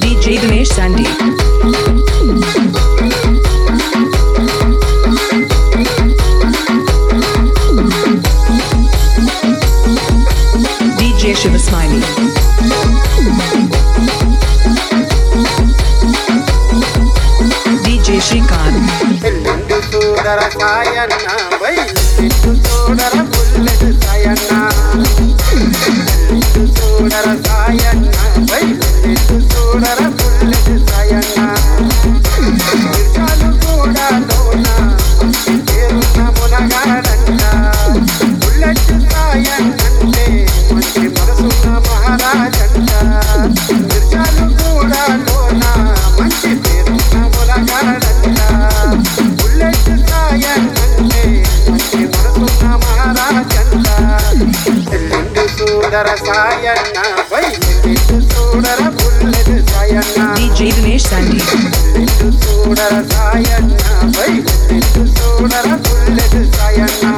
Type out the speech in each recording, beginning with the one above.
DJ Dinesh Sandy. DJ Shiva Smiley. DJ Shrikant. ఎల్లుండి చూడర సాయన్న బయలు చూడర పుల్లెడు cara சூடர சாயண்ணா பைட்டு சூடர புல்லது சாயண்ணா டிஜே தினேஷ் சாண்டி சூடர சாயண்ணா பைட்டு சூடர புல்லது Sayanna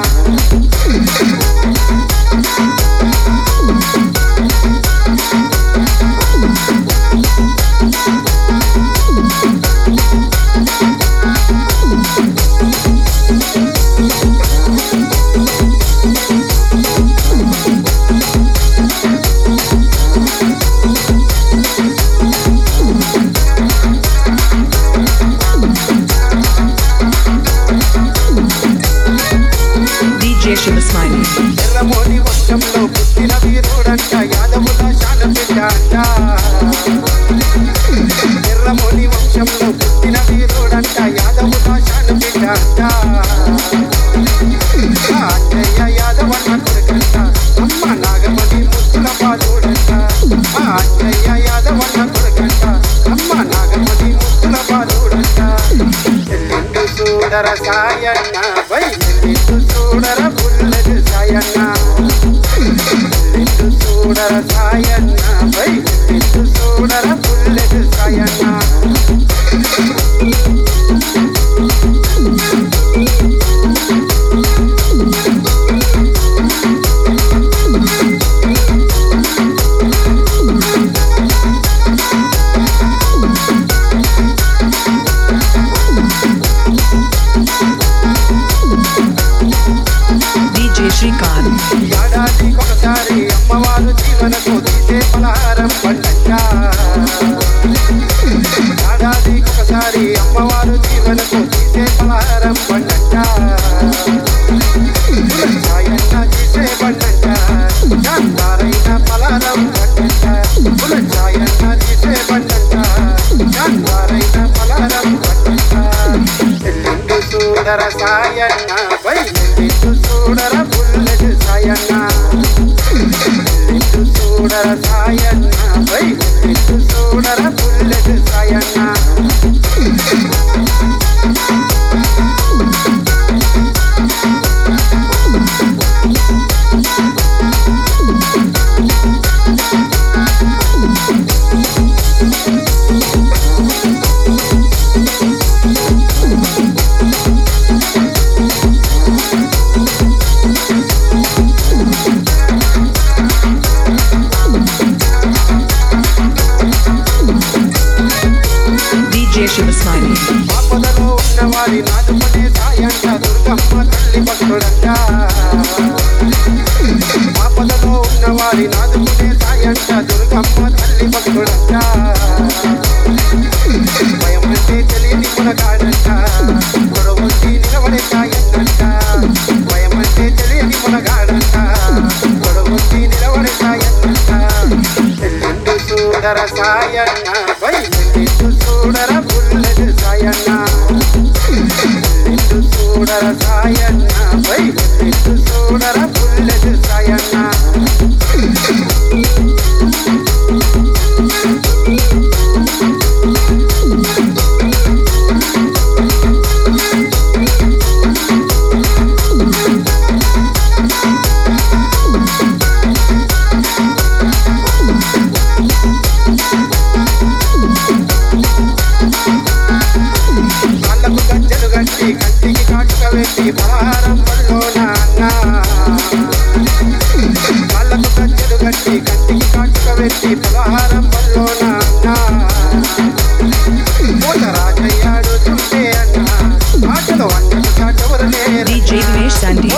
Sayanna DJ Shiva Smiley. Erramoni వంశంలో పుట్టిన వీరుడంట యాదవుల శాన బిడ్డ అంట ఎర్రమోని వంశంలో పుట్టిన వీరుడంట యాదవుల శాన బిడ్డ అంట అంజయ్య యాదవన్న కొడుకంట అమ్మ నాగమణి ముత్తుల పాదుడంట అంజయ్య యాదవన్న కొడుకంట అమ్మ నాగమణి ముత్తుల పాదుడంట ఎల్లుండి చూడర సాయన్న சுடர புல்லது சயனா சூடர சாய తీసే పలహారం ఒకసారి అమ్మవారు జీవనకు తీసే పలహారం పండంట సాయన్న తీసే పండంట శాంతారైన పలహారం పండంట సాయన్న తీసే పండంట శాంతారైన పలహారం పండంట ఎల్లుండి చూడర సాయన్న బయలు చూడర బుల్లెడు సాయన్న. ఎల్లుండి చూడర సాయన్న ఉన్నవారి నాదుకునే సాయంట దుర్గమ్మ తల్లి భక్తుడంట ఆపదలో ఉన్నవారి నాదుకునే సాయంట దుర్గమ్మ తల్లి భక్తుడంట భయం అంటే తెలియని మునగాడంట నిలబడే సాయంట DJ Mesh Sandy.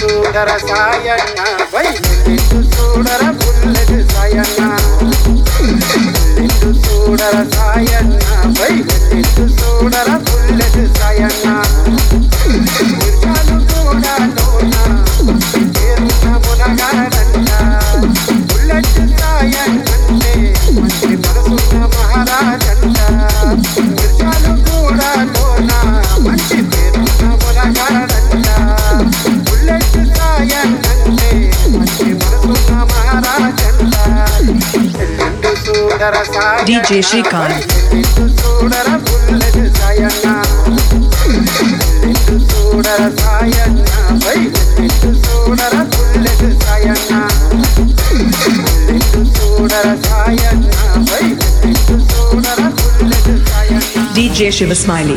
చూడర Sayanna చూడర DJ Srikanth DJ Shiva Smiley